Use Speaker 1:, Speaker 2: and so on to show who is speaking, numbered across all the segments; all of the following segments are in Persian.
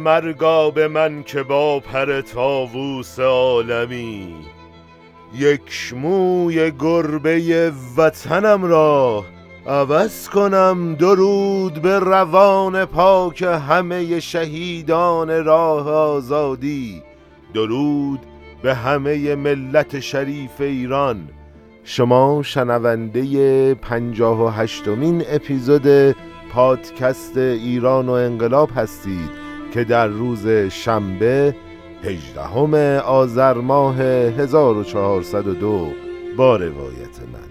Speaker 1: مرگا به من که با پر تاووس عالمی یک موی گربه وطنم را عوض کنم درود به روان پاک همه شهیدان راه آزادی درود به همه ملت شریف ایران. شما شنونده پنجاه و هشتمین اپیزود پادکست ایران و انقلاب هستید. که در روز شنبه هجدهم آذر ماه 1402 با روایت من.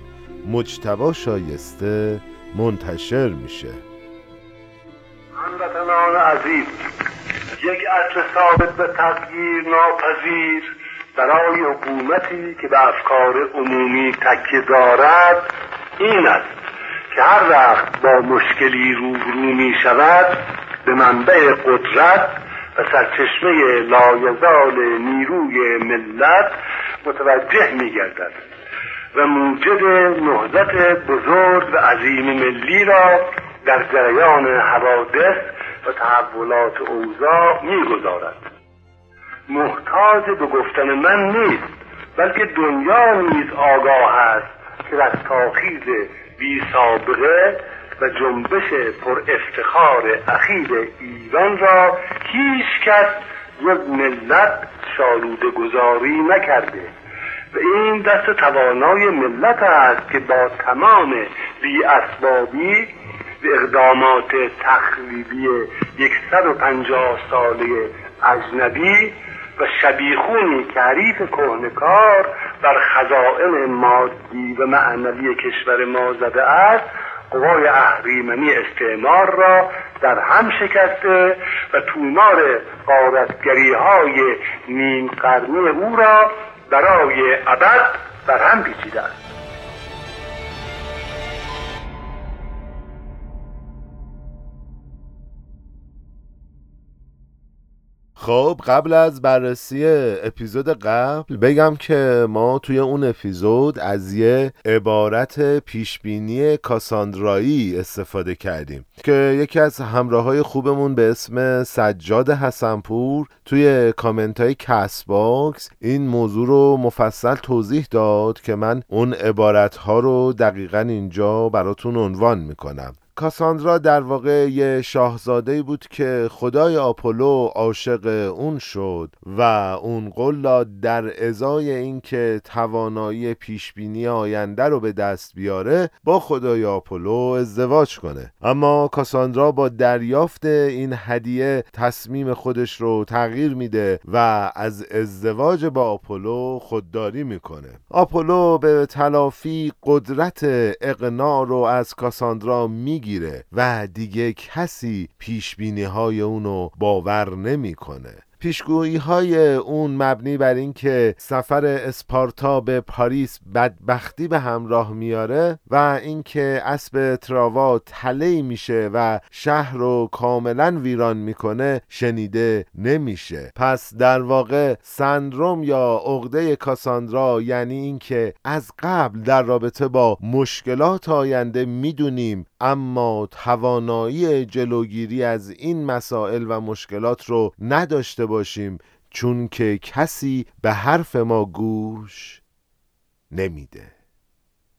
Speaker 1: مجتبا شایسته منتشر میشه.
Speaker 2: هموطنان عزیز یک عصر ثابت به تغییر ناپذیر برای حکومتی که به افکار عمومی تکیه دارد این است که هر وقت با مشکلی روبرو می شود به منبع قدرت و سرچشمه لایزال نیروی ملت متوجه می گردد و موجب نهضت بزرگ و عظیم ملی را در جریان حوادث و تحولات اوضاع می‌گذارد. محتاج به گفتن من نیست بلکه دنیا نیز آگاه است که رستاخیز بی سابقه و جنبش پر افتخار اخیر ایران را هیچ کس جز ملت شالوده گذاری نکرده. و این دست توانای ملت است که با تمام بی اسبابی و اقدامات تخریبی یکصد و پنجاه ساله اجنبی و شبیخونی که حریف کهنکار بر خزائن مادی و معنوی کشور ما زده است قوای اهریمنی استعمار را در هم شکسته و تومار قارتگری های نیم قرنی او را برای ابد بر هم پیچیده است.
Speaker 1: خب قبل از بررسی اپیزود قبل بگم که ما توی اون اپیزود از یه عبارت پیشبینی کاساندرایی استفاده کردیم که یکی از همراه های خوبمون به اسم سجاد حسنپور توی کامنت های Castbox این موضوع رو مفصل توضیح داد که من اون عبارت ها رو دقیقا اینجا براتون عنوان می‌کنم. کاساندرا در واقع یه شاهزاده بود که خدای آپولو عاشق اون شد و اون قول در ازای اینکه توانایی پیشبینی آینده رو به دست بیاره با خدای آپولو ازدواج کنه. اما کاساندرا با دریافت این هدیه تصمیم خودش رو تغییر میده و از ازدواج با آپولو خودداری می‌کنه. آپولو به تلافی قدرت اقناع رو از کاساندرا می‌گیره. و دیگه کسی پیش بینی های اونو باور نمی‌کنه. پیشگویی های اون مبنی بر اینکه سفر اسپارتا به پاریس بدبختی به همراه میاره و اینکه اسب تراوا تله میشه و شهر رو کاملا ویران می‌کنه شنیده نمیشه پس در واقع سندروم یا عقده کاساندرا یعنی اینکه از قبل در رابطه با مشکلات آینده می‌دونیم اما توانایی جلوگیری از این مسائل و مشکلات رو نداشته باشیم چون که کسی به حرف ما گوش نمیده.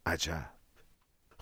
Speaker 1: عجب.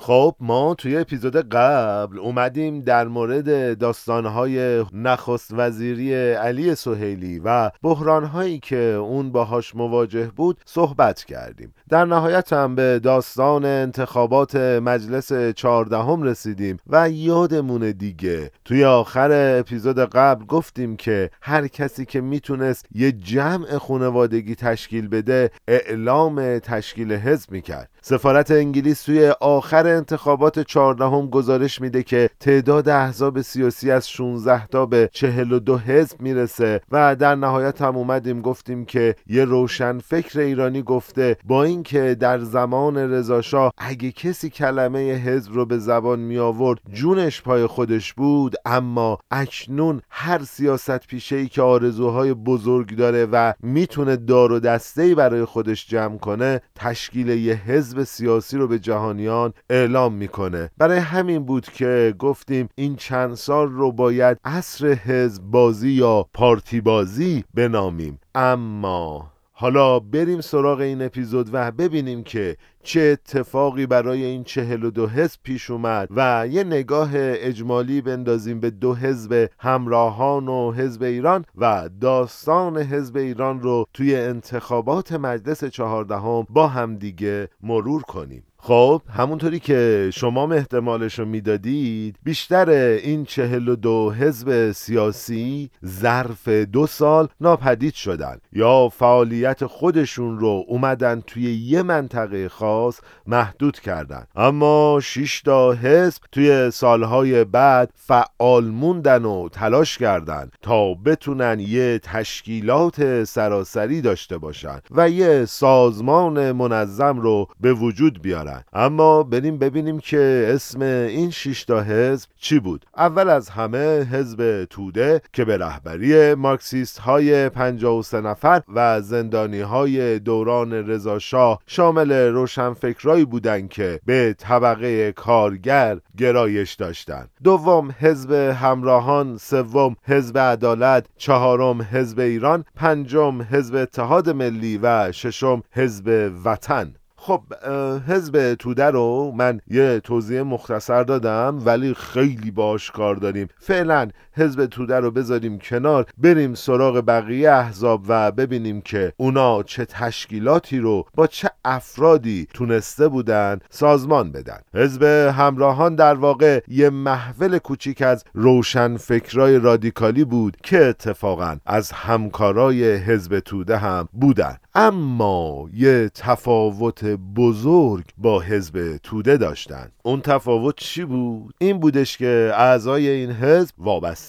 Speaker 1: خب ما توی اپیزود قبل اومدیم در مورد داستانهای نخست وزیری علی سهیلی و بحرانهایی که اون باهاش مواجه بود صحبت کردیم. در نهایت هم به داستان انتخابات مجلس چهاردهم رسیدیم و یادمون دیگه. توی آخر اپیزود قبل گفتیم که هر کسی که می‌تونست یه جمع خانوادگی تشکیل بده اعلام تشکیل حزب می‌کرد. سفارت انگلیس توی آخر انتخابات چهاردهم گزارش میده که تعداد احزاب سیاسی از 16 تا به 42 حزب می‌رسه و در نهایت هم اومدیم گفتیم که یه روشن فکر ایرانی گفته با اینکه در زمان رضاشاه اگه کسی کلمه حزب رو به زبان می آورد جونش پای خودش بود. اما اکنون هر سیاست پیشه ای که آرزوهای بزرگ داره و می‌تونه دار و دسته برای خودش جمع کنه تشکیل یه حزب سیاسی رو به جهانیان اعلام می‌کنه. برای همین بود که گفتیم این چند سال رو باید عصر حزب بازی یا پارتی بازی بنامیم. اما حالا بریم سراغ این اپیزود و ببینیم که چه اتفاقی برای این چهل و دو حزب پیش اومد و یه نگاه اجمالی بندازیم به دو حزب همراهان و حزب ایران و داستان حزب ایران رو توی انتخابات مجلس چهاردهم با همدیگه مرور کنیم. خب همونطوری که شما احتمالش رو می‌دادید بیشتر این چهل و دو حزب سیاسی ظرف دو سال ناپدید شدن یا فعالیت خودشون رو اومدن توی یه منطقه خاص محدود کردن. اما شش تا حزب توی سالهای بعد فعال موندن و تلاش کردن تا بتونن یه تشکیلات سراسری داشته باشن و یه سازمان منظم رو به وجود بیارن. اما بریم ببینیم که اسم این شیشتا حزب چی بود. اول از همه حزب توده که به رهبری مارکسیست های 53 نفر و زندانی های دوران رضاشاه شامل روشنفکرایی بودند که به طبقه کارگر گرایش داشتند. دوم حزب همراهان سوم حزب عدالت چهارم حزب ایران پنجم حزب اتحاد ملی و ششم حزب وطن. خب حزب توده رو من یه توضیح مختصر دادم ولی خیلی باش کار داریم. فعلا حزب توده رو بذاریم کنار بریم سراغ بقیه احزاب و ببینیم که اونا چه تشکیلاتی رو با چه افرادی تونسته بودن سازمان بدن. حزب همراهان در واقع یه محول کوچیک از روشن فکرای رادیکالی بود که اتفاقا از همکارای حزب توده هم بودن. اما یه تفاوت بزرگ با حزب توده داشتن. اون تفاوت چی بود؟ این بودش که اعضای این حزب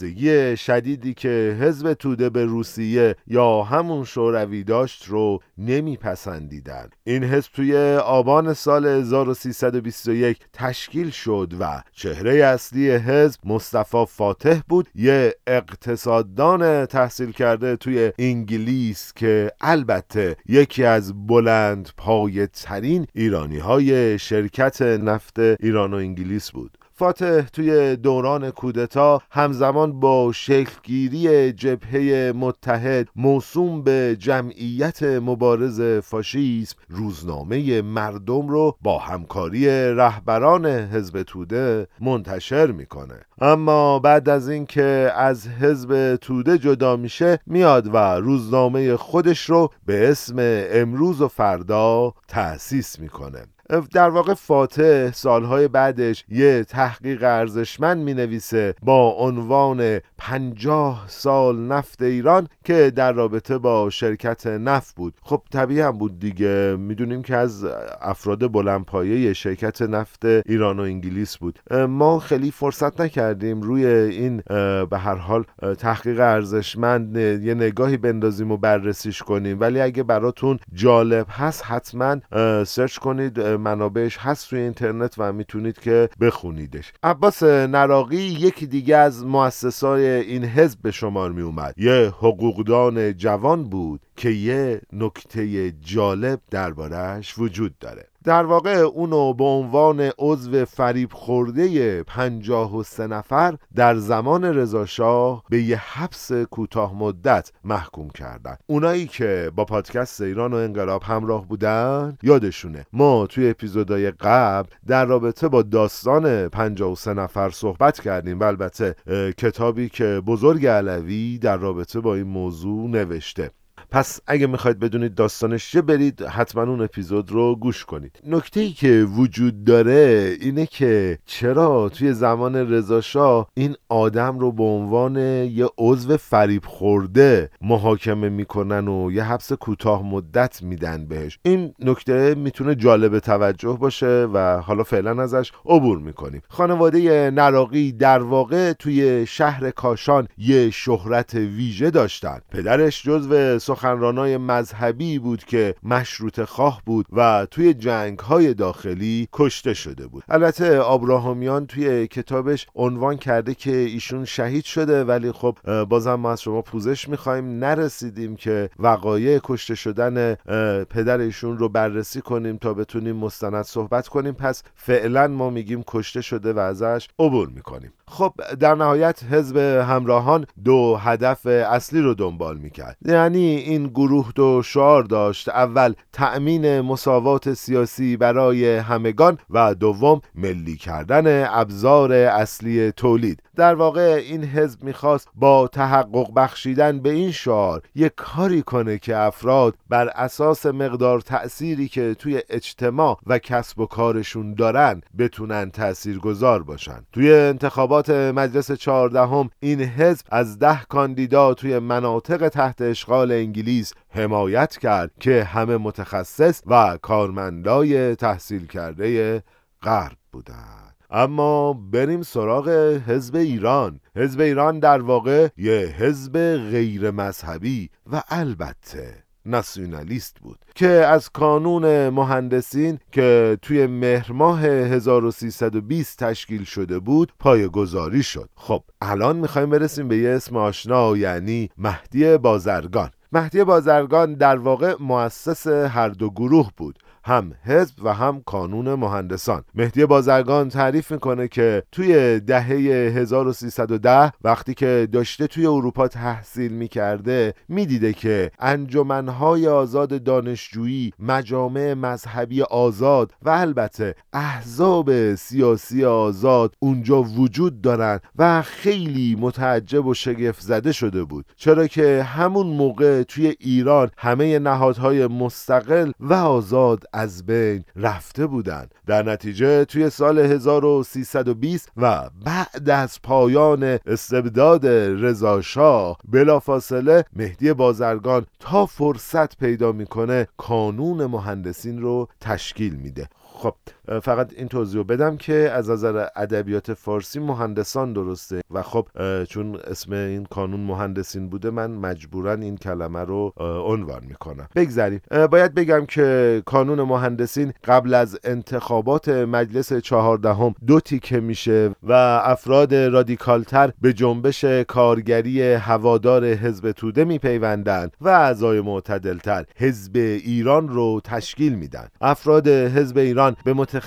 Speaker 1: وابستگی شدیدی که حزب توده به روسیه یا همون شوروی داشت رو نمیپسندیدن این حزب توی آبان سال 1321 تشکیل شد و چهره اصلی حزب مصطفی فاتح بود یه اقتصاددان تحصیل کرده توی انگلیس که البته یکی از بلند پای ترین ایرانی های شرکت نفت ایران و انگلیس بود. فاتح توی دوران کودتا همزمان با شکلگیری جبهه متحد موسوم به جمعیت مبارز فاشیسم روزنامه مردم رو با همکاری رهبران حزب توده منتشر می‌کنه. اما بعد از اینکه از حزب توده جدا میشه میاد و روزنامه خودش رو به اسم امروز و فردا تأسیس می‌کنه. در واقع فاتح سالهای بعدش یه تحقیق ارزشمند می نویسه با عنوان پنجاه سال نفت ایران که در رابطه با شرکت نفت بود. خب طبیعی هم بود دیگه. می‌دونیم که از افراد بلندپایه شرکت نفت ایران و انگلیس بود. ما خیلی فرصت نکردیم روی این به هر حال تحقیق ارزشمند یه نگاهی بندازیم و بررسیش کنیم. ولی اگه براتون جالب هست حتما سرچ کنید. منابعش هست روی اینترنت و می‌تونید که بخونیدش. عباس نراقی یکی دیگه از مؤسسای این حزب به شمار می اومد یه حقوقدان جوان بود که یه نکته جالب دربارهش وجود داره. در واقع اونو به عنوان عضو فریب خورده پنجاه و سه نفر در زمان رضاشاه به یه حبس کوتاه مدت محکوم کردن. اونایی که با پادکست ایران و انقلاب همراه بودن یادشونه. ما توی اپیزودهای قبل در رابطه با داستان پنجاه و سه نفر صحبت کردیم البته کتابی که بزرگ علوی در رابطه با این موضوع نوشته. پس اگه می‌خواید بدونید داستانش چه برید حتما اون اپیزود رو گوش کنید. نکته ای که وجود داره اینه که چرا توی زمان رضا این آدم رو به عنوان یه عضو فریب خورده محاکمه می‌کنن و یه حبس کوتاه مدت میدن بهش؟ این نکته می‌تونه جالب توجه باشه و حالا فعلا ازش عبور می‌کنیم. خانواده نراقی در واقع توی شهر کاشان یه شهرت ویژه داشتن. پدرش جزو سخنرانای مذهبی بود که مشروط خواه بود و توی جنگ های داخلی کشته شده بود. البته آبراهامیان توی کتابش عنوان کرده که ایشون شهید شده ولی خب بازم ما از شما پوزش می‌خوایم. نرسیدیم که وقایع کشته شدن پدر ایشون رو بررسی کنیم تا بتونیم مستند صحبت کنیم. پس فعلا ما میگیم کشته شده و ازش عبور می‌کنیم. خب در نهایت حزب همراهان دو هدف اصلی رو دنبال می‌کرد. یعنی این گروه دو شعار داشت. اول تأمین مساوات سیاسی برای همگان و دوم ملی کردن ابزار اصلی تولید. در واقع این حزب می‌خواست با تحقق بخشیدن به این شعار یک کاری کنه که افراد بر اساس مقدار تأثیری که توی اجتماع و کسب و کارشون دارن بتونن تأثیرگذار باشن. توی انتخابات مجلس چهاردهم این حزب از ده کاندیدا توی مناطق تحت اشغال انگلیس حمایت کرد که همه متخصص و کارمندای تحصیل کرده غرب بودند اما بریم سراغ حزب ایران. حزب ایران در واقع یه حزب غیر مذهبی و البته ناسیونالیست بود که از کانون مهندسین که توی مهر ماه 1320 تشکیل شده بود پای گذاری شد. خب الان می‌خوایم برسیم به یه اسم آشنا یعنی مهدی بازرگان. مهدی بازرگان در واقع مؤسس هر دو گروه بود. هم حزب و هم کانون مهندسان. مهدی بازرگان تعریف می‌کنه که توی دهه 1310 وقتی که داشته توی اروپا تحصیل می‌کرده می‌دیده که انجمنهای آزاد دانشجویی مجامع مذهبی آزاد و البته احزاب سیاسی آزاد اونجا وجود دارن و خیلی متعجب و شگفت زده شده بود. چرا که همون موقع توی ایران همه نهادهای مستقل و آزاد از بین رفته بودند در نتیجه توی سال 1320 و بعد از پایان استبداد رضاشاه بلافاصله مهدی بازرگان تا فرصت پیدا می‌کنه کانون مهندسین رو تشکیل میده. خب فقط این توضیح بدم که از نظر ادبیات فارسی مهندسان درسته. و خب چون اسم این کانون مهندسین بوده من مجبورا این کلمه رو عنوان می‌کنم. بگذاریم باید بگم که کانون مهندسین قبل از انتخابات مجلس چهاردهم دو تیکه میشه و افراد رادیکالتر به جنبش کارگری هوادار حزب توده میپیوندند و اعضای معتدلتر حزب ایران رو تشکیل میدن. افراد حزب ایران به متخصص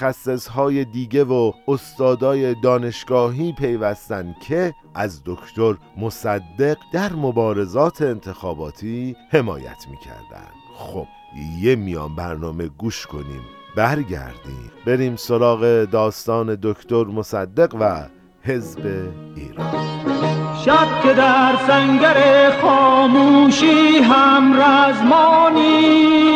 Speaker 1: های دیگه و استادای دانشگاهی پیوستن که از دکتر مصدق در مبارزات انتخاباتی حمایت می‌کردن. خب یه میان برنامه گوش کنیم برگردیم. بریم سراغ داستان دکتر مصدق و حزب ایران.
Speaker 3: شب که در سنگر خاموشی هم رزمانیم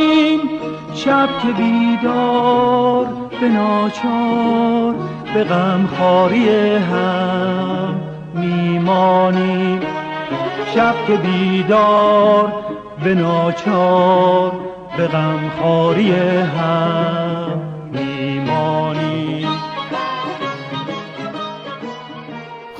Speaker 3: شب که بیدار به ناچار به غمخواری هم میمانیم شب که بیدار به ناچار به غمخواری هم میمانیم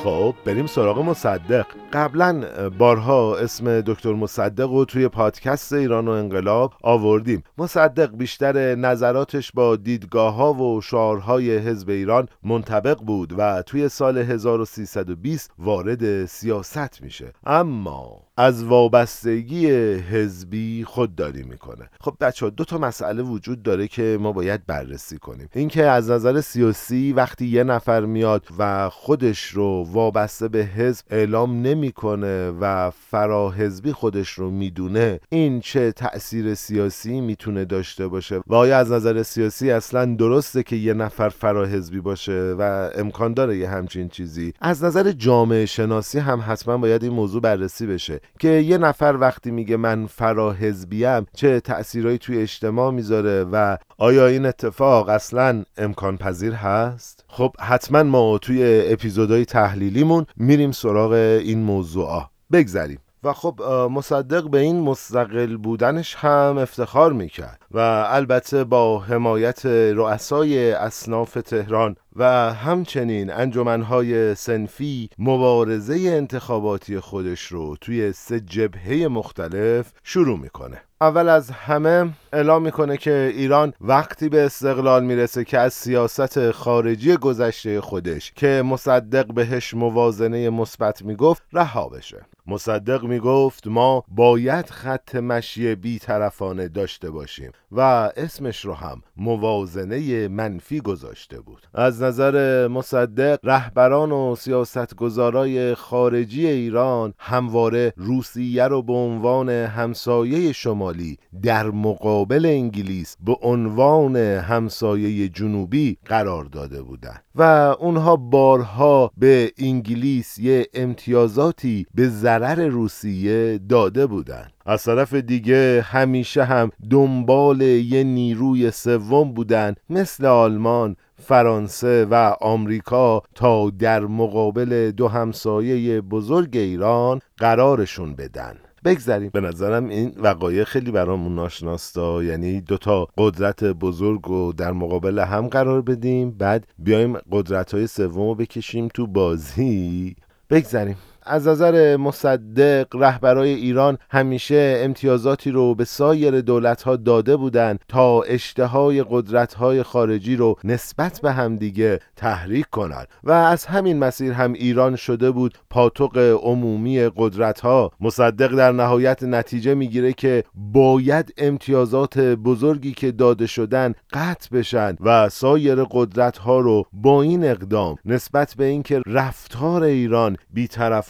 Speaker 1: خب بریم سراغ مصدق. قبلا بارها اسم دکتر مصدق رو توی پادکست ایران و انقلاب آوردیم. مصدق بیشتر نظراتش با دیدگاه ها و شعارهای حزب ایران منطبق بود و توی سال 1320 وارد سیاست میشه. اما از وابستگی حزبی خودداری می‌کنه. خب بچه دو تا مسئله وجود داره که ما باید بررسی کنیم. اینکه از نظر سیاسی وقتی یه نفر میاد و خودش رو وابسته به حزب اعلام نمی‌کنه و فراحزبی خودش رو می‌دونه این چه تأثیر سیاسی می‌تونه داشته باشه؟ و آیا از نظر سیاسی اصلا درسته که یه نفر فراحزبی باشه و امکان داره یه همچین چیزی؟ از نظر جامعه شناسی هم حتما باید این موضوع بررسی بشه. که یه نفر وقتی میگه من فراحزبیم چه تأثیرهایی توی اجتماع می‌ذاره و آیا این اتفاق اصلا امکان پذیر هست؟ خب حتما ما توی اپیزودهای تحلیلیمون میریم سراغ این موضوعا بگذریم و خب مصدق به این مستقل بودنش هم افتخار می‌کرد و البته با حمایت رؤسای اصناف تهران و همچنین انجمنهای سنفی مبارزه انتخاباتی خودش رو توی سه جبهه مختلف شروع می‌کنه. اول از همه اعلام می‌کنه که ایران وقتی به استقلال می‌رسه که از سیاست خارجی گذشته خودش که مصدق بهش موازنه مثبت می‌گفت رها بشه. مصدق می‌گفت ما باید خط مشی بیطرفانه داشته باشیم و اسمش رو هم موازنه منفی گذاشته بود. از نظر مصدق رهبران و سیاستگزارای خارجی ایران همواره روسیه رو به عنوان همسایه شمالی در مقابل انگلیس به عنوان همسایه جنوبی قرار داده بودند. و اونها بارها به انگلیس یه امتیازاتی به ضرر روسیه داده بودند از طرف دیگه همیشه هم دنبال یه نیروی سوم بودن مثل آلمان فرانسه و آمریکا تا در مقابل دو همسایه بزرگ ایران قرارشون بدن. بگذریم. به نظرم این وقایع خیلی برامون ناشناستا. یعنی دوتا قدرت بزرگ رو در مقابل هم قرار بدیم بعد بیایم قدرت های سوم رو بکشیم تو بازی. بگذریم. از نظر مصدق رهبرای ایران همیشه امتیازاتی رو به سایر دولت ها داده بودند تا اشتهای قدرت های خارجی رو نسبت به همدیگه تحریک کنند. و از همین مسیر هم ایران شده بود پاتوق عمومی قدرت ها مصدق در نهایت نتیجه می‌گیره که باید امتیازات بزرگی که داده شدن قطع بشن و سایر قدرت ها رو با این اقدام نسبت به اینکه رفتار ایران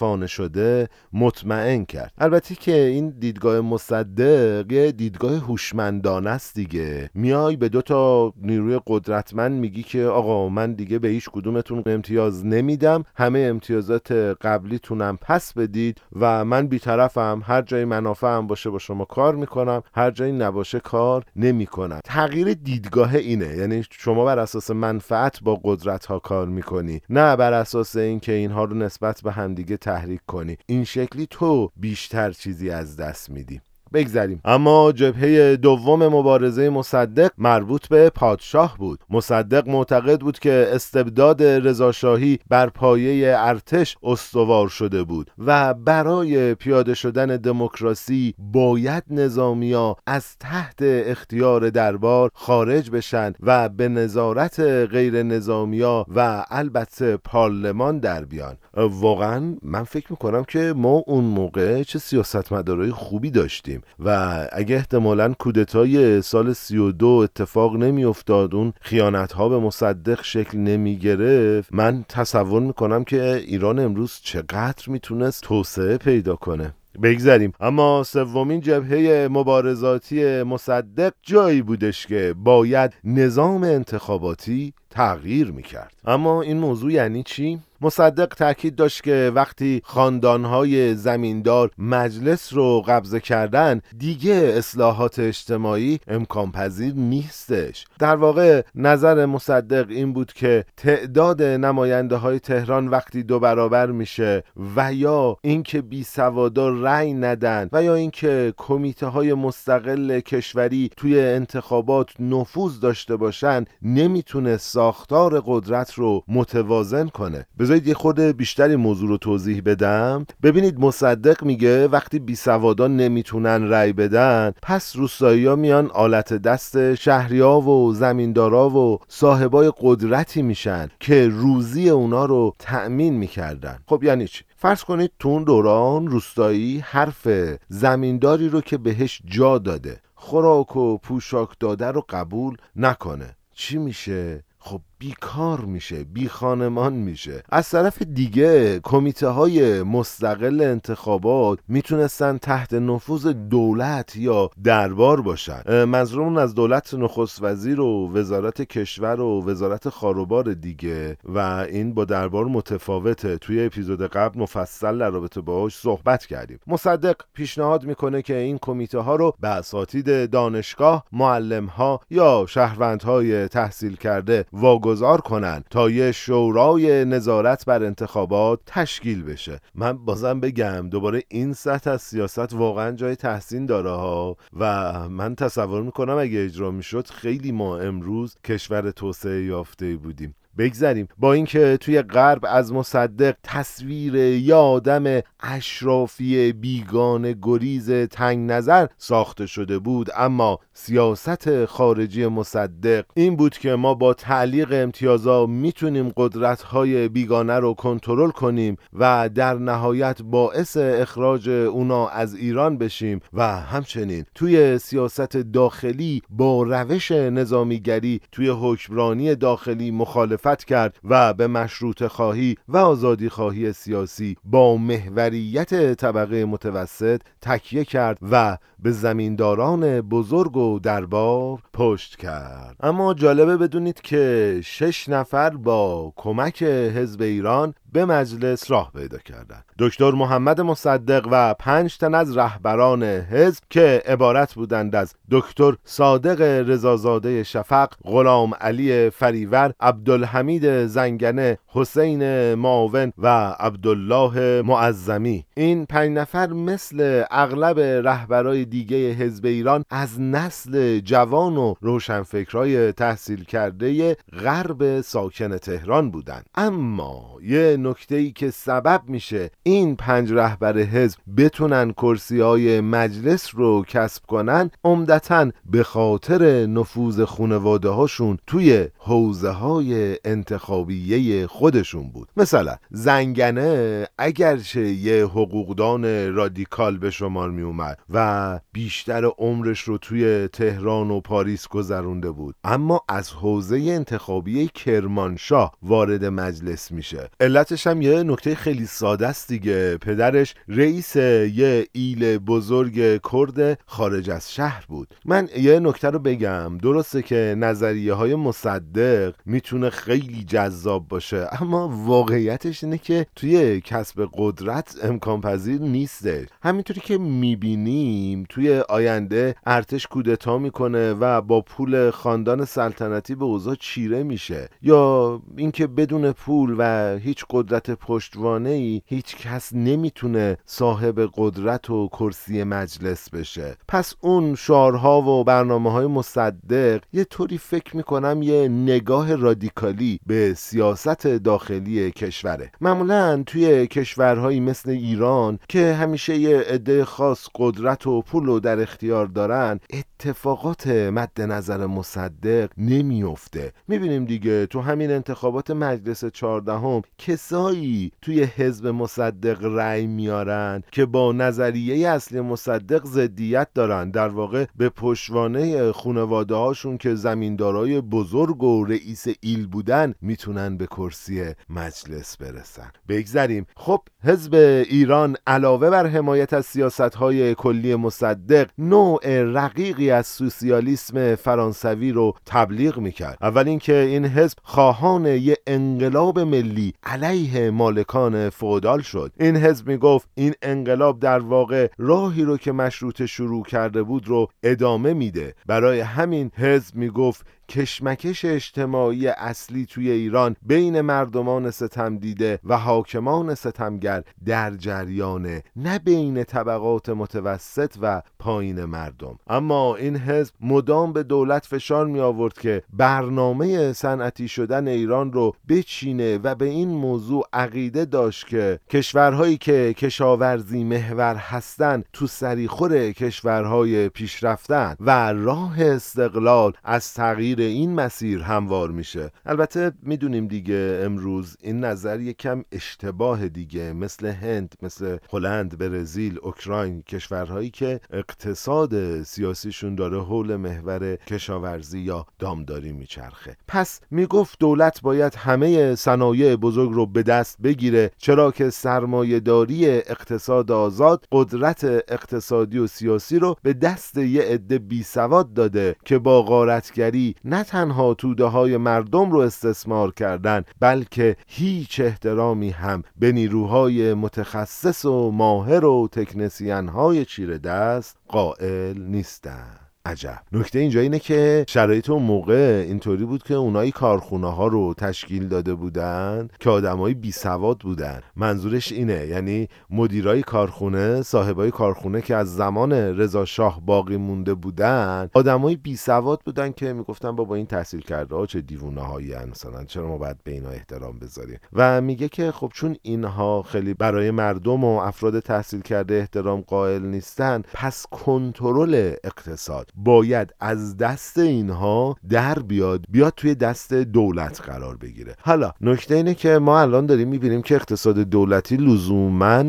Speaker 1: بیطرف شده مطمئن کرد. البته که این دیدگاه مصدق یه دیدگاه هوشمندانه است دیگه. میای به دو تا نیروی قدرتمند میگی که آقا من دیگه به هیچ کدومتون امتیاز نمیدم همه امتیازات قبلیتونم پس بدید و من بیطرفم هر جای منافعم باشه با شما کار می‌کنم هر جایی نباشه کار نمی‌کنم. تغییر دیدگاه اینه. یعنی شما بر اساس منفعت با قدرت ها کار می‌کنی. نه بر اساس اینکه اینها رو نسبت به همدیگه تحریک کنی. این شکلی تو بیشتر چیزی از دست میدی. بگذریم. اما جبهه دوم مبارزه مصدق مربوط به پادشاه بود. مصدق معتقد بود که استبداد رضاشاهی بر پایه ارتش استوار شده بود و برای پیاده شدن دموکراسی باید نظامیا از تحت اختیار دربار خارج بشن و به نظارت غیر نظامیا و البته پارلمان در بیان. واقعا من فکر می‌کنم که ما اون موقع چه سیاستمدارای خوبی داشتیم. و اگه احتمالا کودتای سال 32 اتفاق نمی افتاد اون خیانت ها به مصدق شکل نمی گرفت من تصور می‌کنم که ایران امروز چقدر می‌تونست توسعه پیدا کنه. بگذریم. اما سومین جبهه مبارزاتی مصدق جایی بودش که باید نظام انتخاباتی تغییر می‌کرد اما این موضوع یعنی چی؟ مصدق تاکید داشت که وقتی خاندانهای زمیندار مجلس رو قبضه کردن دیگه اصلاحات اجتماعی امکان پذیر نیستش در واقع نظر مصدق این بود که تعداد نماینده های تهران وقتی دو برابر میشه و یا اینکه بی سوادار رأی ندن و یا اینکه کمیته های مستقل کشوری توی انتخابات نفوذ داشته باشن نمی‌تونه ساختار قدرت رو متوازن کنه بذارید یه خود بیشتری موضوع رو توضیح بدم ببینید مصدق میگه وقتی بی سوادان نمی‌تونن رأی بدن پس روستایی ها میان آلت دست شهری ها و زمیندارا و صاحبای قدرتی میشن که روزی اونا رو تأمین می‌کردن خب یعنی چی؟ فرض کنید تو اون دوران روستایی حرف زمینداری رو که بهش جا داده خوراک و پوشاک داده رو قبول نکنه چی میشه؟ خب بیکار میشه بی خانمان میشه. از طرف دیگه کمیته های مستقل انتخابات می‌تونستن تحت نفوذ دولت یا دربار باشن. منظورمون از دولت نخست وزیر و وزارت کشور و وزارت خاروبار دیگه و این با دربار متفاوته توی اپیزود قبل مفصل در رابطه باهاش صحبت کردیم. مصدق پیشنهاد می‌کنه که این کمیته ها رو به اساتید دانشگاه معلم ها یا شهروندهای تحصیل کرده واگذار برگزار کنن تا یه شورای نظارت بر انتخابات تشکیل بشه. من بازم بگم دوباره این سطح از سیاست واقعا جای تحسین داره ها و من تصور می‌کنم اگه اجرا می‌شد خیلی ما امروز کشور توسعه یافته بودیم. بگذریم. با اینکه توی غرب از مصدق تصویر یه آدم اشرافی بیگانه گریز تنگ نظر ساخته شده بود اما سیاست خارجی مصدق این بود که ما با تعلیق امتیازا می‌تونیم قدرت‌های بیگانه رو کنترل کنیم و در نهایت باعث اخراج اونا از ایران بشیم. و همچنین توی سیاست داخلی با روش نظامیگری توی حکمرانی داخلی مخالف کرد و به مشروط خواهی و آزادی خواهی سیاسی با محوریت طبقه متوسط تکیه کرد و به زمینداران بزرگ و دربار پشت کرد. اما جالبه بدونید که شش نفر با کمک حزب ایران به مجلس راه پیدا کردند دکتر محمد مصدق و پنج تن از رهبران حزب که عبارت بودند از دکتر صادق رضازاده شفق غلام علی فریور عبدالحمید زنگنه حسین معاون و عبدالله معظمی. این پنج نفر مثل اغلب رهبرای دیگه حزب ایران از نسل جوان و روشنفکرای تحصیل کرده غرب ساکن تهران بودند. اما یه نکته ای که سبب میشه این پنج رهبر حزب بتونن کرسی های مجلس رو کسب کنن عمدتا به خاطر نفوذ خونواده هاشون توی حوزه های انتخابیه خودشون بود. مثلا زنگنه اگرچه یه حقوقدان رادیکال به شمار می اومد و بیشتر عمرش رو توی تهران و پاریس گذرونده بود اما از حوزه انتخابی کرمانشاه وارد مجلس میشه. علتش هم یه نکته خیلی ساده است دیگه. پدرش رئیس یه ایل بزرگ کرد خارج از شهر بود. من یه نکته رو بگم. درسته که نظریه های مصدق می‌تونه خیلی جذاب باشه اما واقعیتش اینه که توی کسب قدرت امکان پذیر نیستش همینطوری که می‌بینیم توی آینده ارتش کودتا می‌کنه و با پول خاندان سلطنتی به اوضاع چیره میشه. یا اینکه بدون پول و هیچ قدرت پشتوانه ای هیچ کس نمی‌تونه صاحب قدرت و کرسی مجلس بشه. پس اون شعارها و برنامه های مصدق یه طوری فکر می‌کنم یه نگاه رادیکالی به سیاست داخلی کشوره. معمولا توی کشورهایی مثل ایران که همیشه یه عده خاص قدرت و پول رو در اختیار دارن اتفاقات مد نظر مصدق نمیفته می‌بینیم دیگه تو همین انتخابات مجلس چهاردهم کسایی توی حزب مصدق رأی میارن که با نظریه اصلی مصدق ضدیت دارن. در واقع به پشوانه خانواده هاشون که زمیندارای بزرگ و رئیس ایل بودن می‌تونن به کرسی مجلس برسن. بگذریم. خب حزب ایران علاوه بر حمایت از سیاست های کلی مصدق نوع رقیقی از سوسیالیسم فرانسوی رو تبلیغ می‌کرد. اول اینکه این حزب خواهان یه انقلاب ملی علیه مالکان فودال شد. این حزب می‌گفت این انقلاب در واقع راهی رو که مشروط شروع کرده بود رو ادامه میده. برای همین حزب می‌گفت کشمکش اجتماعی اصلی توی ایران بین مردمان ستم دیده و حاکمان ستمگر در جریانه نه بین طبقات متوسط و پایین مردم. اما این حزب مدام به دولت فشار می آورد که برنامه صنعتی شدن ایران رو بچینه و به این موضوع عقیده داشت که کشورهایی که کشاورزی محور هستند تو سریخور کشورهای پیشرفتن و راه استقلال از تغییر این مسیر هموار میشه. البته می‌دونیم دیگه امروز این نظر یکم اشتباه دیگه مثل هند مثل هلند برزیل اوکراین کشورهایی که اقتصاد سیاسیشون داره حول محور کشاورزی یا دامداری میچرخه. پس می‌گفت دولت باید همه صنایع بزرگ رو به دست بگیره چرا که سرمایهداری اقتصاد آزاد قدرت اقتصادی و سیاسی رو به دست یه عده بی سواد داده که با غارتگری نه تنها توده های مردم رو استثمار کردن بلکه هیچ احترامی هم به نیروهای متخصص و ماهر و تکنسین های چیره دست قائل نیستند عجب. نکته اینجا اینه که شرایط اون موقع اینطوری بود که اونایی کارخونه ها رو تشکیل داده بودن که آدمای بی سواد بودن. منظورش اینه یعنی مدیرای کارخونه صاحبای کارخونه که از زمان رضا شاه باقی مونده بودن آدمای بی سواد بودن که می‌گفتن بابا این تحصیل کرده ها چه دیوونه هایی مثلا چرا ما باید به اینا احترام بذاریم؟ و میگه که خب چون اینها خیلی برای مردم و افراد تحصیل کرده احترام قائل نیستن پس کنترل اقتصاد. باید از دست اینها در بیاد بیاد توی دست دولت قرار بگیره. حالا نکته اینه که ما الان داریم می‌بینیم که اقتصاد دولتی لزوما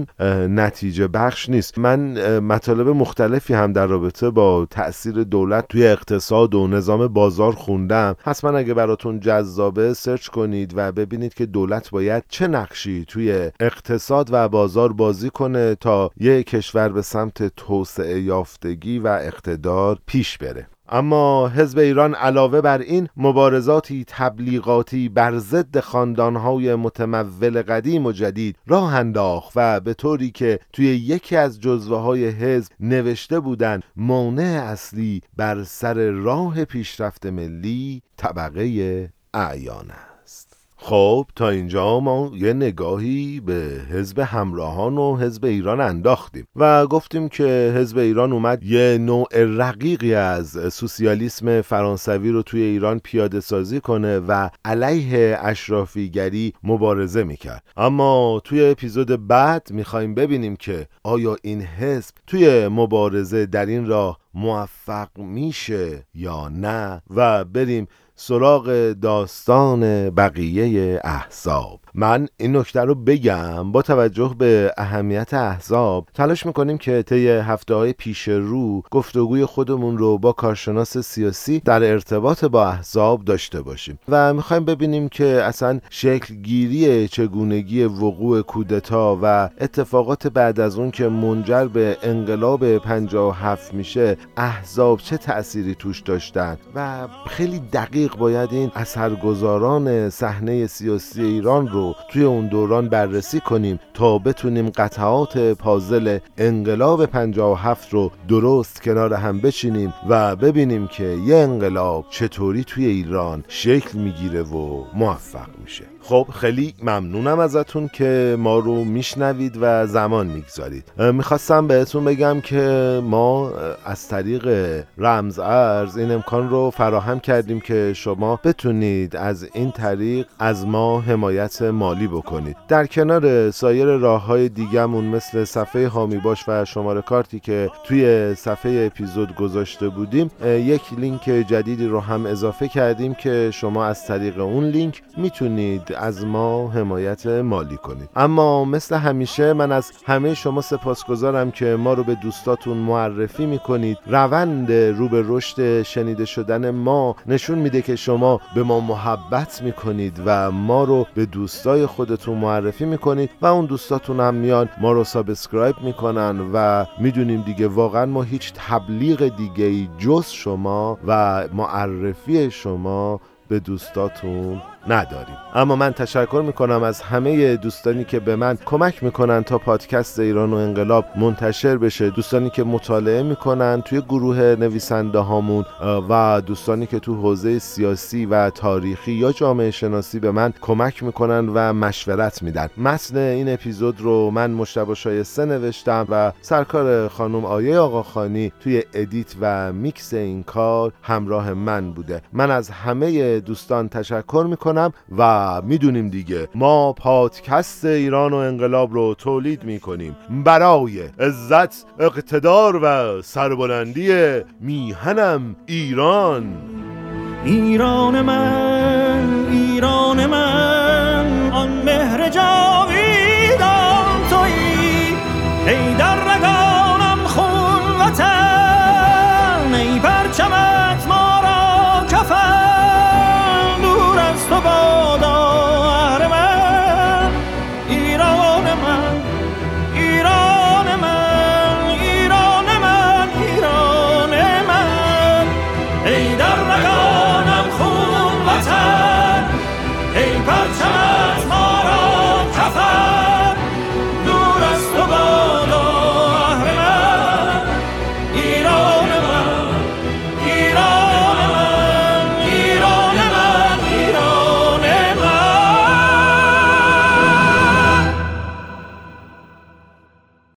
Speaker 1: نتیجه بخش نیست. من مطالب مختلفی هم در رابطه با تاثیر دولت توی اقتصاد و نظام بازار خوندم. حتما اگه براتون جذابه سرچ کنید و ببینید که دولت باید چه نقشی توی اقتصاد و بازار بازی کنه تا یک کشور به سمت توسعه یافتگی و اقتدار پیش بره. اما حزب ایران علاوه بر این مبارزاتی تبلیغاتی بر ضد خاندانهای متمول قدیم و جدید راه انداخت و به طوری که توی یکی از جزوه های حزب نوشته بودند مانع اصلی بر سر راه پیشرفت ملی طبقه اعیان خب تا اینجا ما یه نگاهی به حزب همراهان و حزب ایران انداختیم و گفتیم که حزب ایران اومد یه نوع رقیقی از سوسیالیسم فرانسوی رو توی ایران پیاده سازی کنه و علیه اشرافیگری مبارزه می‌کرد. اما توی اپیزود بعد می‌خوایم ببینیم که آیا این حزب توی مبارزه در این راه موفق میشه یا نه و بریم سراغ داستان بقیه احزاب. من این نکته رو بگم با توجه به اهمیت احزاب تلاش می‌کنیم که طی هفته های پیش رو گفتگوی خودمون رو با کارشناس سیاسی در ارتباط با احزاب داشته باشیم و می‌خوایم ببینیم که اصلا شکل گیری چگونگی وقوع کودتا و اتفاقات بعد از اون که منجر به انقلاب 57 میشه احزاب چه تأثیری توش داشتن و خیلی دقیق باید این اثرگذاران صحنه سیاسی ایران رو توی اون دوران بررسی کنیم تا بتونیم قطعات پازل انقلاب 57 رو درست کنار هم بچینیم و ببینیم که یه انقلاب چطوری توی ایران شکل می‌گیره و موفق میشه. خب خیلی ممنونم ازتون که ما رو میشنوید و زمان می‌گذارید. می‌خواستم بهتون بگم که ما از طریق رمز ارز این امکان رو فراهم کردیم که شما بتونید از این طریق از ما حمایت مالی بکنید. در کنار سایر راه های دیگهمون مثل صفحه هامی باش و شماره کارتی که توی صفحه اپیزود گذاشته بودیم یک لینک جدیدی رو هم اضافه کردیم که شما از طریق اون لینک می‌تونید از ما حمایت مالی کنید. اما مثل همیشه من از همه شما سپاسگزارم که ما رو به دوستاتون معرفی می‌کنید. روند رو به رشد شنیده شدن ما نشون میده که شما به ما محبت می‌کنید و ما رو به دوستای خودتون معرفی می‌کنید و اون دوستاتون هم میان ما رو سابسکرایب می‌کنن و می‌دونیم دیگه واقعا ما هیچ تبلیغ دیگه ای جز شما و معرفی شما به دوستاتون نداریم. اما من تشکر می‌کنم از همه دوستانی که به من کمک می‌کنن تا پادکست ایران و انقلاب منتشر بشه. دوستانی که مطالعه می‌کنن توی گروه نویسنده هامون و دوستانی که تو حوزه سیاسی و تاریخی یا جامعه شناسی به من کمک می‌کنن و مشورت میدن. متن این اپیزود رو من مجتبی شایسته نوشتم و سرکار خانم آیه آقاخانی توی edit و میکس این کار همراه من بوده. من از همه دوستان تشکر می‌کنم. می‌کنم و می‌دونیم دیگه. ما پادکست ایران و انقلاب رو تولید می‌کنیم برای عزت اقتدار و سربلندی میهنم ایران.
Speaker 3: ایران من ایران من آن مهرجان